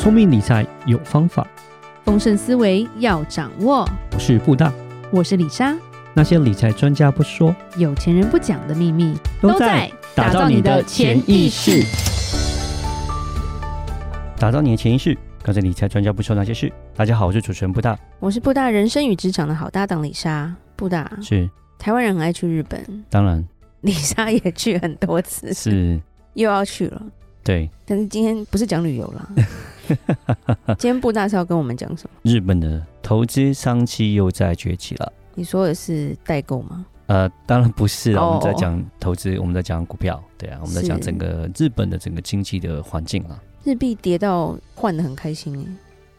聪明理财有方法，丰盛思维要掌握。我是布大，我是李莎。那些理财专家不说，有钱人不讲的秘密，都在打造你的潜意识。打造你的潜意识，告诉理财专家不说那些事。大家好，我是主持人布大，我是布大人生与职场的好搭档李莎。布大是台湾人很爱去日本，当然李莎 也去很多次，是又要去了。对，但是今天不是讲旅游了。今天布大是要跟我们讲什么？日本的投资商机又在崛起了。你说的是代购吗？呃，当然不是了。哦、我们在讲投资，我们在讲股票，对啊，我们在讲整个日本的整个经济的环境啊。日币跌到换的很开心哎。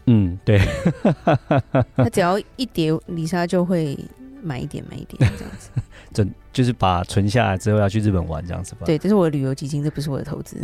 嗯，对。他只要一跌，李莎就会买一点买一点这样子。就就是把存下来之后要去日本玩这样子吧。对，这是我的旅游基金，这不是我的投资，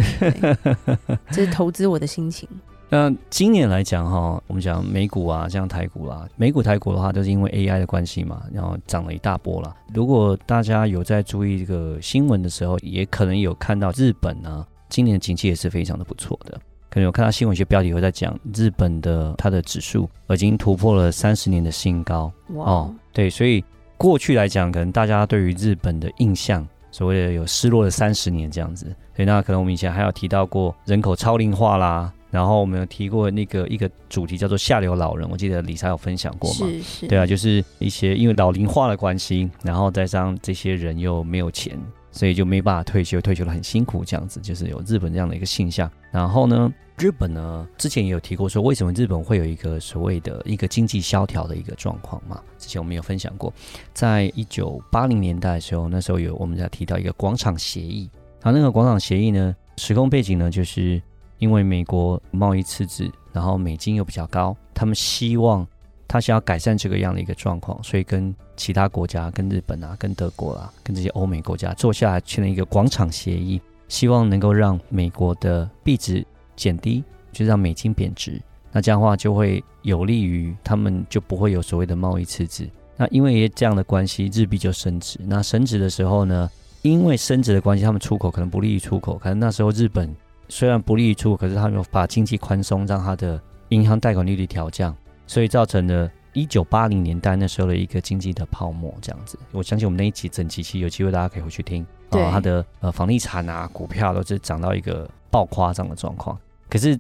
这是投资我的心情。那今年来讲哈，我们讲美股啊，像台股啦，美股台股的话，都是因为 AI 的关系嘛，然后涨了一大波了。如果大家有在注意这个新闻的时候，也可能有看到日本呢，今年的景气也是非常的不错的。可能有看到新闻一些标题会在讲日本的它的指数已经突破了三十年的新高。哦，对，所以。过去来讲，可能大家对于日本的印象，所谓的有失落了三十年这样子，所以那可能我们以前还有提到过人口超龄化啦，然后我们有提过那个一个主题叫做下流老人，我记得李莎有分享过嘛？是是，对啊，就是一些因为老龄化的关系，然后再加上这些人又没有钱，所以就没办法退休，退休的很辛苦这样子，就是有日本这样的一个现象。然后呢，日本呢，之前也有提过说，为什么日本会有一个所谓的一个经济萧条的一个状况嘛？之前我们有分享过，在一九八零年代的时候，那时候有我们在提到一个广场协议。然后那个广场协议呢，时空背景呢，就是因为美国贸易赤字，然后美金又比较高，他们希望他想要改善这个样的一个状况，所以跟其他国家，跟日本啊，跟德国啊，跟这些欧美国家坐下来签了一个广场协议，希望能够让美国的币值。减低，就让美金贬值，那这样的话就会有利于他们，就不会有所谓的贸易赤字。那因为这样的关系，日币就升值。那升值的时候呢，因为升值的关系，他们出口可能不利于出口。可能那时候日本虽然不利于出口，可是他们有把经济宽松，让他的银行贷款利率调降，所以造成了一九八零年代那时候的一个经济的泡沫。这样子，我相信我们那一集整期期有机会大家可以回去听。啊，他的呃房地产啊、股票都是涨到一个爆夸张的状况。可是，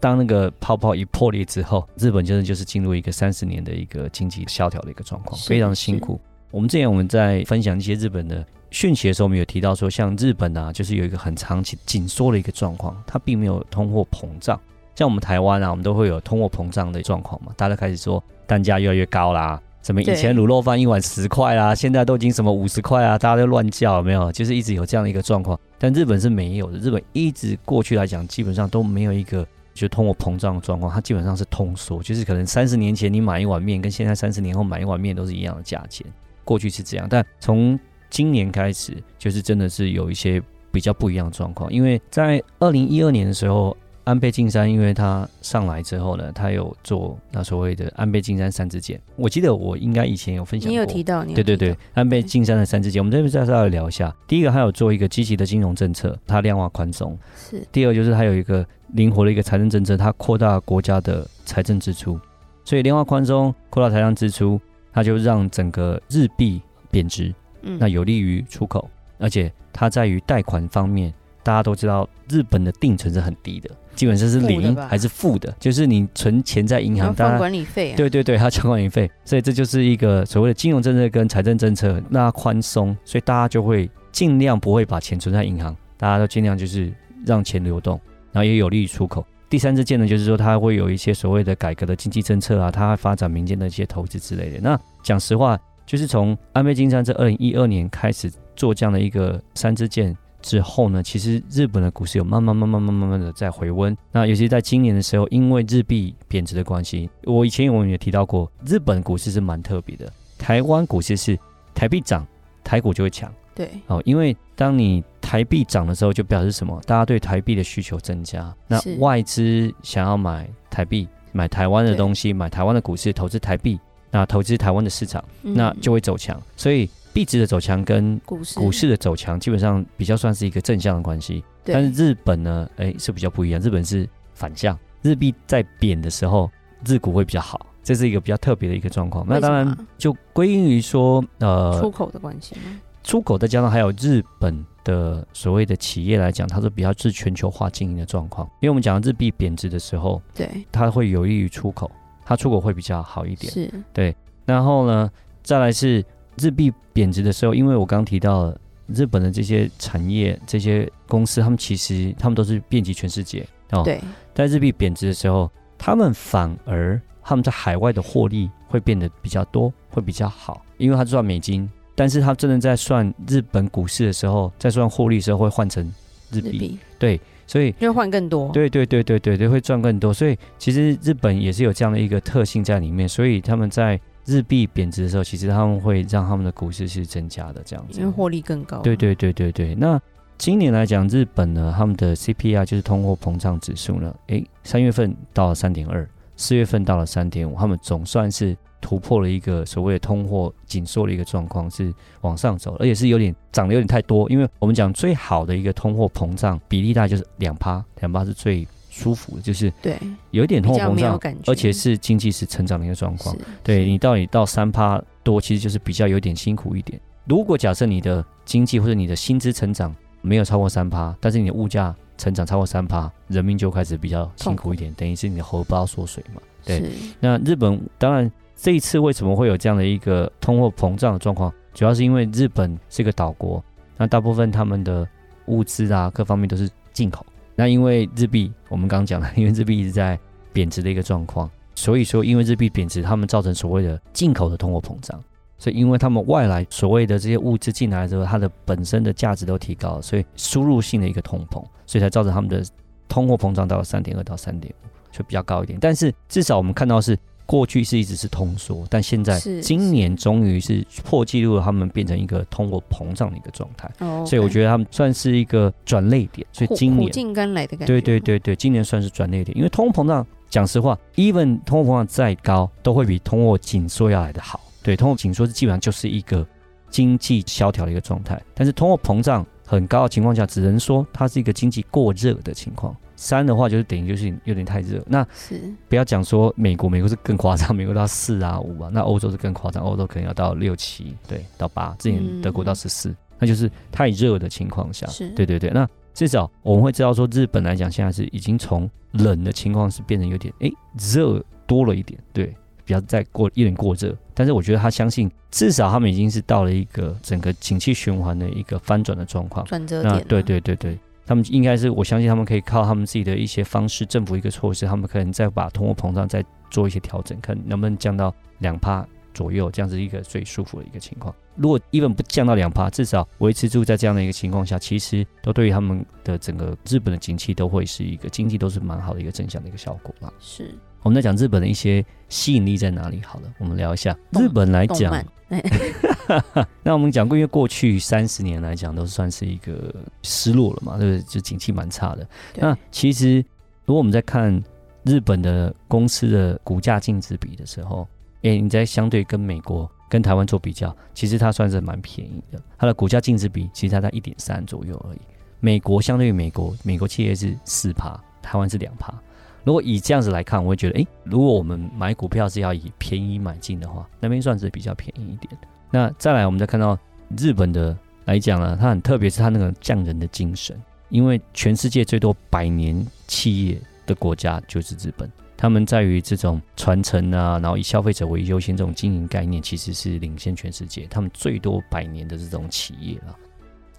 当那个泡泡一破裂之后，日本真的就是进入一个三十年的一个经济萧条的一个状况，非常辛苦。我们之前我们在分享一些日本的讯息的时候，我们有提到说，像日本啊，就是有一个很长期紧缩的一个状况，它并没有通货膨胀。像我们台湾啊，我们都会有通货膨胀的状况嘛，大家开始说单价越来越高啦。什么以前卤肉饭一碗十块啦，现在都已经什么五十块啊，大家都乱叫，有没有？就是一直有这样的一个状况。但日本是没有的，日本一直过去来讲，基本上都没有一个就通货膨胀的状况，它基本上是通缩，就是可能三十年前你买一碗面，跟现在三十年后买一碗面都是一样的价钱。过去是这样，但从今年开始，就是真的是有一些比较不一样的状况，因为在二零一二年的时候。安倍晋三，因为他上来之后呢，他有做那所谓的安倍晋三三支箭。我记得我应该以前有分享过，你有提到，你对对对，安倍晋三的三支箭。我们这边再稍微聊一下。第一个，他有做一个积极的金融政策，他量化宽松。是。第二，就是他有一个灵活的一个财政政策，他扩大国家的财政支出。所以量化宽松，扩大财政支出，他就让整个日币贬值，嗯，那有利于出口，而且它在于贷款方面。大家都知道，日本的定存是很低的，基本上是零还是负的，就是你存钱在银行，放管理费、啊，对对对，它交管理费，所以这就是一个所谓的金融政策跟财政政策，那宽松，所以大家就会尽量不会把钱存在银行，大家都尽量就是让钱流动，然后也有利于出口。第三支箭呢，就是说它会有一些所谓的改革的经济政策啊，它会发展民间的一些投资之类的。那讲实话，就是从安倍晋三在二零一二年开始做这样的一个三支箭。之后呢，其实日本的股市有慢慢、慢慢、慢慢、慢慢的在回温。那尤其在今年的时候，因为日币贬值的关系，我以前我们也提到过，日本股市是蛮特别的。台湾股市是台币涨，台股就会强。对，哦，因为当你台币涨的时候，就表示什么？大家对台币的需求增加，那外资想要买台币、买台湾的东西、买台湾的股市、投资台币，那投资台湾的市场，那就会走强。嗯、所以。币值的走强跟股市股市的走强，基本上比较算是一个正向的关系。但是日本呢，哎，是比较不一样。日本是反向，日币在贬的时候，日股会比较好，这是一个比较特别的一个状况。那当然就归因于说，呃，出口的关系？出口再加上还有日本的所谓的企业来讲，它是比较是全球化经营的状况。因为我们讲日币贬值的时候，对，它会有利于出口，它出口会比较好一点。是，对。然后呢，再来是日币贬值的时候，因为我刚刚提到了日本的这些产业、这些公司，他们其实他们都是遍及全世界哦。对。在日币贬值的时候，他们反而他们在海外的获利会变得比较多，会比较好，因为他赚美金。但是他真的在算日本股市的时候，在算获利的时候会换成日币，对，所以就会换更多，对对对对对对，会赚更多。所以其实日本也是有这样的一个特性在里面，所以他们在日币贬值的时候，其实他们会让他们的股市是增加的这样子，因为获利更高。对对对对对。那今年来讲，日本呢，他们的 CPI 就是通货膨胀指数呢，诶，三月份到了三点二，四月份到了三点五，他们总算是。突破了一个所谓的通货紧缩的一个状况，是往上走，而且是有点涨得有点太多。因为我们讲最好的一个通货膨胀比例大概就是两趴，两趴是最舒服的，就是对，有一点通货膨胀，而且是经济是成长的一个状况。对，你到你到三趴多，其实就是比较有点辛苦一点。如果假设你的经济或者你的薪资成长没有超过三趴，但是你的物价成长超过三趴，人民就开始比较辛苦一点，等于是你的荷包缩水嘛。对，那日本当然。这一次为什么会有这样的一个通货膨胀的状况？主要是因为日本是一个岛国，那大部分他们的物资啊，各方面都是进口。那因为日币，我们刚刚讲了，因为日币一直在贬值的一个状况，所以说因为日币贬值，他们造成所谓的进口的通货膨胀。所以因为他们外来所谓的这些物资进来之后，它的本身的价值都提高了，所以输入性的一个通膨，所以才造成他们的通货膨胀到了三点二到三点五，就比较高一点。但是至少我们看到是。过去是一直是通缩，但现在今年终于是破纪录了，他们变成一个通货膨胀的一个状态。哦，所以我觉得他们算是一个转捩点。所以今年苦尽甘来的感觉。对对对对，今年算是转捩点，因为通货膨胀，讲实话，even 通货膨胀再高，都会比通货紧缩要来的好。对，通货紧缩是基本上就是一个经济萧条的一个状态，但是通货膨胀很高的情况下，只能说它是一个经济过热的情况。三的话就是等于就是有点太热，那是。不要讲说美国，美国是更夸张，美国到四啊五啊，那欧洲是更夸张，欧洲可能要到六七，对，到八，之前德国到十四，嗯，那就是太热的情况下，是，对对对，那至少我们会知道说日本来讲现在是已经从冷的情况是变成有点哎热多了一点，对，比较再过有点过热，但是我觉得他相信至少他们已经是到了一个整个景气循环的一个翻转的状况，转折点，对对对对。他们应该是，我相信他们可以靠他们自己的一些方式，政府一个措施，他们可能再把通货膨胀再做一些调整，看能不能降到两趴左右，这样子一个最舒服的一个情况。如果 even 不降到两趴，至少维持住在这样的一个情况下，其实都对于他们的整个日本的景气都会是一个经济都是蛮好的一个正向的一个效果嘛。是，我们在讲日本的一些吸引力在哪里？好了，我们聊一下日本来讲。那我们讲过，因为过去三十年来讲，都算是一个失落了嘛，对不对？就景气蛮差的。那其实，如果我们在看日本的公司的股价净值比的时候，哎，你在相对跟美国、跟台湾做比较，其实它算是蛮便宜的。它的股价净值比其实它在一点三左右而已。美国相对于美国，美国企业是四趴，台湾是两趴。如果以这样子来看，我会觉得，诶，如果我们买股票是要以便宜买进的话，那边算是比较便宜一点。那再来，我们再看到日本的来讲呢，它很特别，是它那个匠人的精神。因为全世界最多百年企业的国家就是日本，他们在于这种传承啊，然后以消费者为优先这种经营概念，其实是领先全世界。他们最多百年的这种企业了。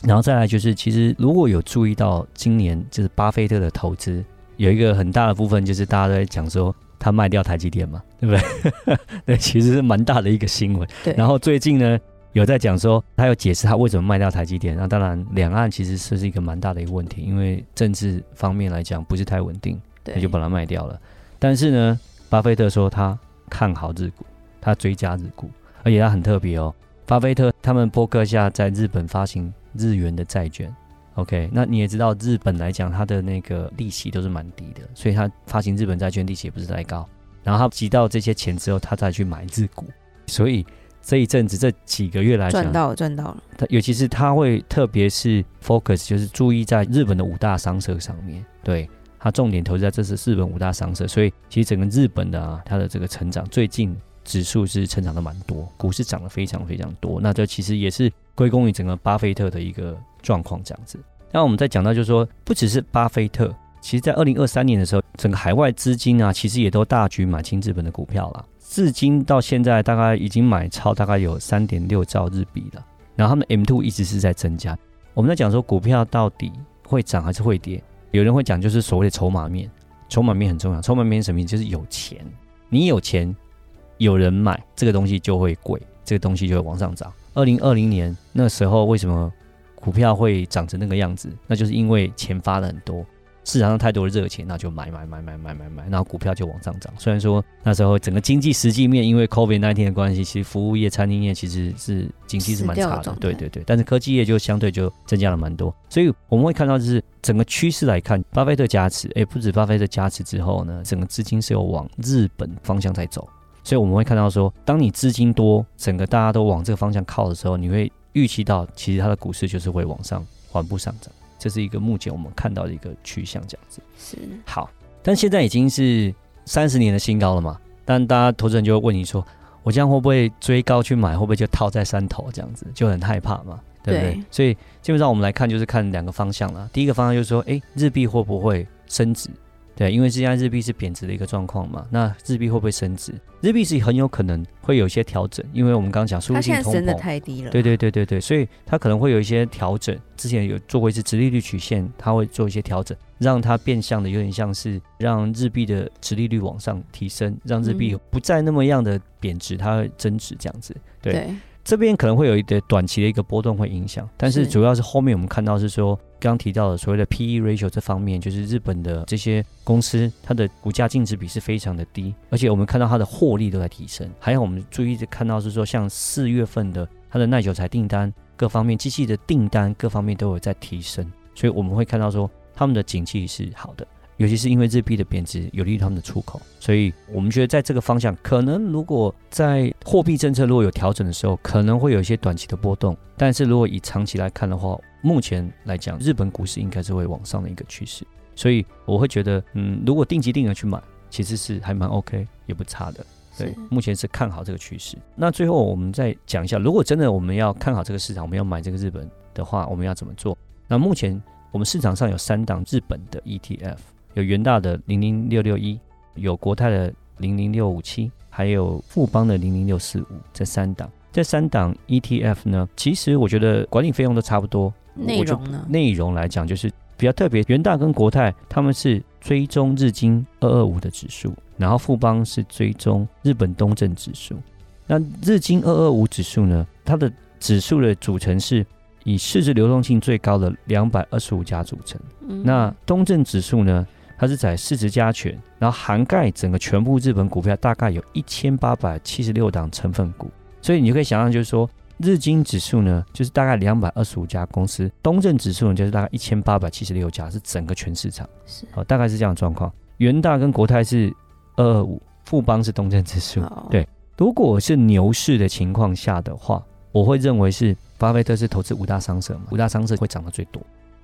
然后再来就是，其实如果有注意到今年就是巴菲特的投资。有一个很大的部分，就是大家都在讲说他卖掉台积电嘛，对不对？对，其实是蛮大的一个新闻。对。然后最近呢，有在讲说他有解释他为什么卖掉台积电。那当然，两岸其实是是一个蛮大的一个问题，因为政治方面来讲不是太稳定，对，就把它卖掉了。但是呢，巴菲特说他看好日股，他追加日股，而且他很特别哦。巴菲特他们波克下在日本发行日元的债券。OK，那你也知道，日本来讲，它的那个利息都是蛮低的，所以它发行日本债券利息也不是太高。然后他集到这些钱之后，他再去买日股，所以这一阵子这几个月来讲，赚到了，赚到了。他尤其是他会特别是 focus，就是注意在日本的五大商社上面，对，他重点投资在这是日本五大商社，所以其实整个日本的啊，它的这个成长最近指数是成长的蛮多，股市涨得非常非常多。那这其实也是归功于整个巴菲特的一个状况这样子。那我们再讲到就是说，不只是巴菲特，其实在二零二三年的时候，整个海外资金啊，其实也都大举买进日本的股票了。至今到现在，大概已经买超大概有三点六兆日币了。然后他们 M2 一直是在增加。我们在讲说股票到底会涨还是会跌？有人会讲就是所谓的筹码面，筹码面很重要。筹码面是什么意思？就是有钱，你有钱，有人买这个东西就会贵，这个东西就会往上涨。二零二零年那时候为什么股票会涨成那个样子？那就是因为钱发了很多。市场上太多的热钱，那就买买买买买买买，然后股票就往上涨。虽然说那时候整个经济实际面因为 COVID nineteen 的关系，其实服务业、餐饮业其实是经济是蛮差的，对对对。但是科技业就相对就增加了蛮多，所以我们会看到就是整个趋势来看，巴菲特加持，哎，不止巴菲特加持之后呢，整个资金是有往日本方向在走。所以我们会看到说，当你资金多，整个大家都往这个方向靠的时候，你会预期到其实它的股市就是会往上缓步上涨。这是一个目前我们看到的一个趋向，这样子是好，但现在已经是三十年的新高了嘛？但大家投资人就会问你说，我这样会不会追高去买，会不会就套在山头这样子，就很害怕嘛？对不对？对，所以基本上我们来看，就是看两个方向了。第一个方向就是说，哎，日币会不会升值？对，因为现在日币是贬值的一个状况嘛，那日币会不会升值？日币是很有可能会有一些调整，因为我们刚刚讲输入性通膨，它现在升的太低了。对对对对对，所以它可能会有一些调整。之前有做过一次直利率曲线，它会做一些调整，让它变相的有点像是让日币的直利率往上提升，让日币不再那么样的贬值，它会增值这样子。对。对这边可能会有一点短期的一个波动会影响，但是主要是后面我们看到是说，刚刚提到的所谓的 PE ratio 这方面，就是日本的这些公司它的股价净值比是非常的低，而且我们看到它的获利都在提升。还有我们注意看到是说，像四月份的它的耐久材订单各方面机器的订单各方面都有在提升，所以我们会看到说他们的景气是好的。尤其是因为日币的贬值有利于他们的出口，所以我们觉得在这个方向，可能如果在货币政策如果有调整的时候，可能会有一些短期的波动。但是如果以长期来看的话，目前来讲，日本股市应该是会往上的一个趋势。所以我会觉得，嗯，如果定期定额去买，其实是还蛮 OK，也不差的。对，目前是看好这个趋势。那最后我们再讲一下，如果真的我们要看好这个市场，我们要买这个日本的话，我们要怎么做？那目前我们市场上有三档日本的 ETF。有元大的零零六六一，有国泰的零零六五七，还有富邦的零零六四五，这三档，这三档 ETF 呢，其实我觉得管理费用都差不多。内容呢？内容来讲就是比较特别，元大跟国泰他们是追踪日经二二五的指数，然后富邦是追踪日本东证指数。那日经二二五指数呢，它的指数的组成是。以市值流动性最高的两百二十五家组成。嗯、那东证指数呢？它是在市值加权，然后涵盖整个全部日本股票，大概有一千八百七十六档成分股。所以你就可以想象，就是说日经指数呢，就是大概两百二十五家公司；东证指数呢，就是大概一千八百七十六家，是整个全市场。是，哦，大概是这样的状况。元大跟国泰是二二五，富邦是东证指数。对，如果是牛市的情况下的话，我会认为是。巴菲特是投资五大商社嘛，五大商社会涨得最多，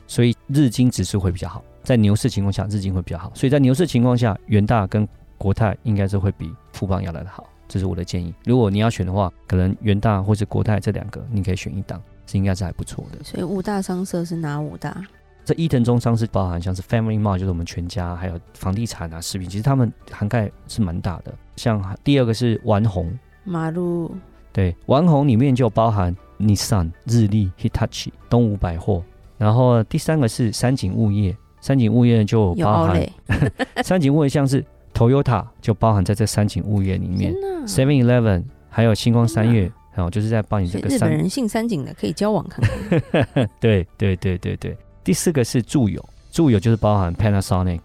所以日经指数会比较好。在牛市情况下，日经会比较好，所以在牛市情况下，元大跟国泰应该是会比富邦要来的好，这是我的建议。如果你要选的话，可能元大或者国泰这两个，你可以选一档，是应该是还不错的。所以五大商社是哪五大？这伊藤忠商是包含像是 Family Mart，就是我们全家，还有房地产啊、食品，其实他们涵盖是蛮大的。像第二个是丸红，马路，对，丸红里面就包含。Nissan、日立、Hitachi、东武百货，然后第三个是三井物业，三井物业就包含 三井物业像是 Toyota 就包含在这三井物业里面，Seven Eleven 还有星光三月，然后就是在帮你这个三。日本人姓三井的可以交往看看。对对对对对，第四个是住友，住友就是包含 Panasonic，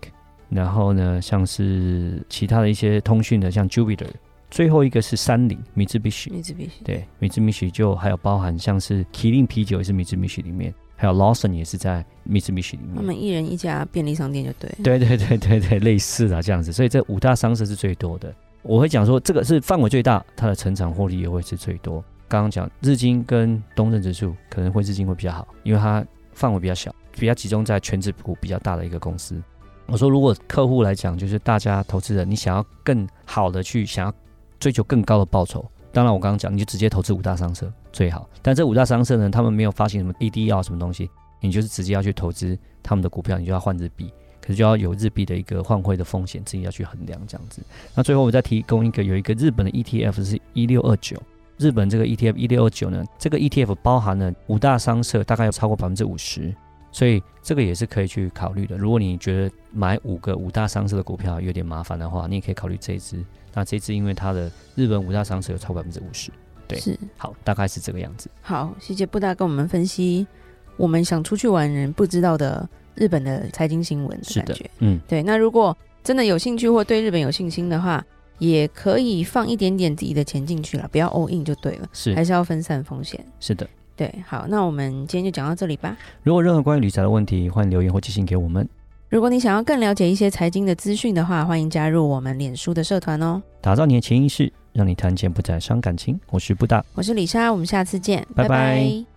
然后呢像是其他的一些通讯的，像 Jupiter。最后一个是三菱，米兹必须。米兹必须。对，Mitsubishi 就还有包含像是麒麟啤酒也是米兹必须里面，还有 Lawson 也是在米兹必须里面。他们一人一家便利商店就对。对对对对对，类似的这样子，所以这五大商社是最多的。我会讲说，这个是范围最大，它的成长获利也会是最多。刚刚讲日经跟东证指数可能会日经会比较好，因为它范围比较小，比较集中在全职股比较大的一个公司。我说，如果客户来讲，就是大家投资人，你想要更好的去想要追求更高的报酬，当然我刚刚讲，你就直接投资五大商社最好。但这五大商社呢，他们没有发行什么 ADR 什么东西，你就是直接要去投资他们的股票，你就要换日币，可是就要有日币的一个换汇的风险，自己要去衡量这样子。那最后我再提供一个，有一个日本的 ETF 是一六二九，日本这个 ETF 一六二九呢，这个 ETF 包含了五大商社，大概有超过百分之五十。所以这个也是可以去考虑的。如果你觉得买五个五大商社的股票有点麻烦的话，你也可以考虑这一支。那这次因为它的日本五大商社有超过百分之五十，对，是好，大概是这个样子。好，谢谢布大跟我们分析我们想出去玩人不知道的日本的财经新闻的感觉。是的，嗯，对。那如果真的有兴趣或对日本有信心的话，也可以放一点点自己的钱进去了，不要 all in 就对了。是，还是要分散风险。是的。对，好，那我们今天就讲到这里吧。如果任何关于理财的问题，欢迎留言或寄信给我们。如果你想要更了解一些财经的资讯的话，欢迎加入我们脸书的社团哦。打造你的潜意识，让你谈钱不再伤感情。我是布大，我是李莎，我们下次见，拜拜。拜拜。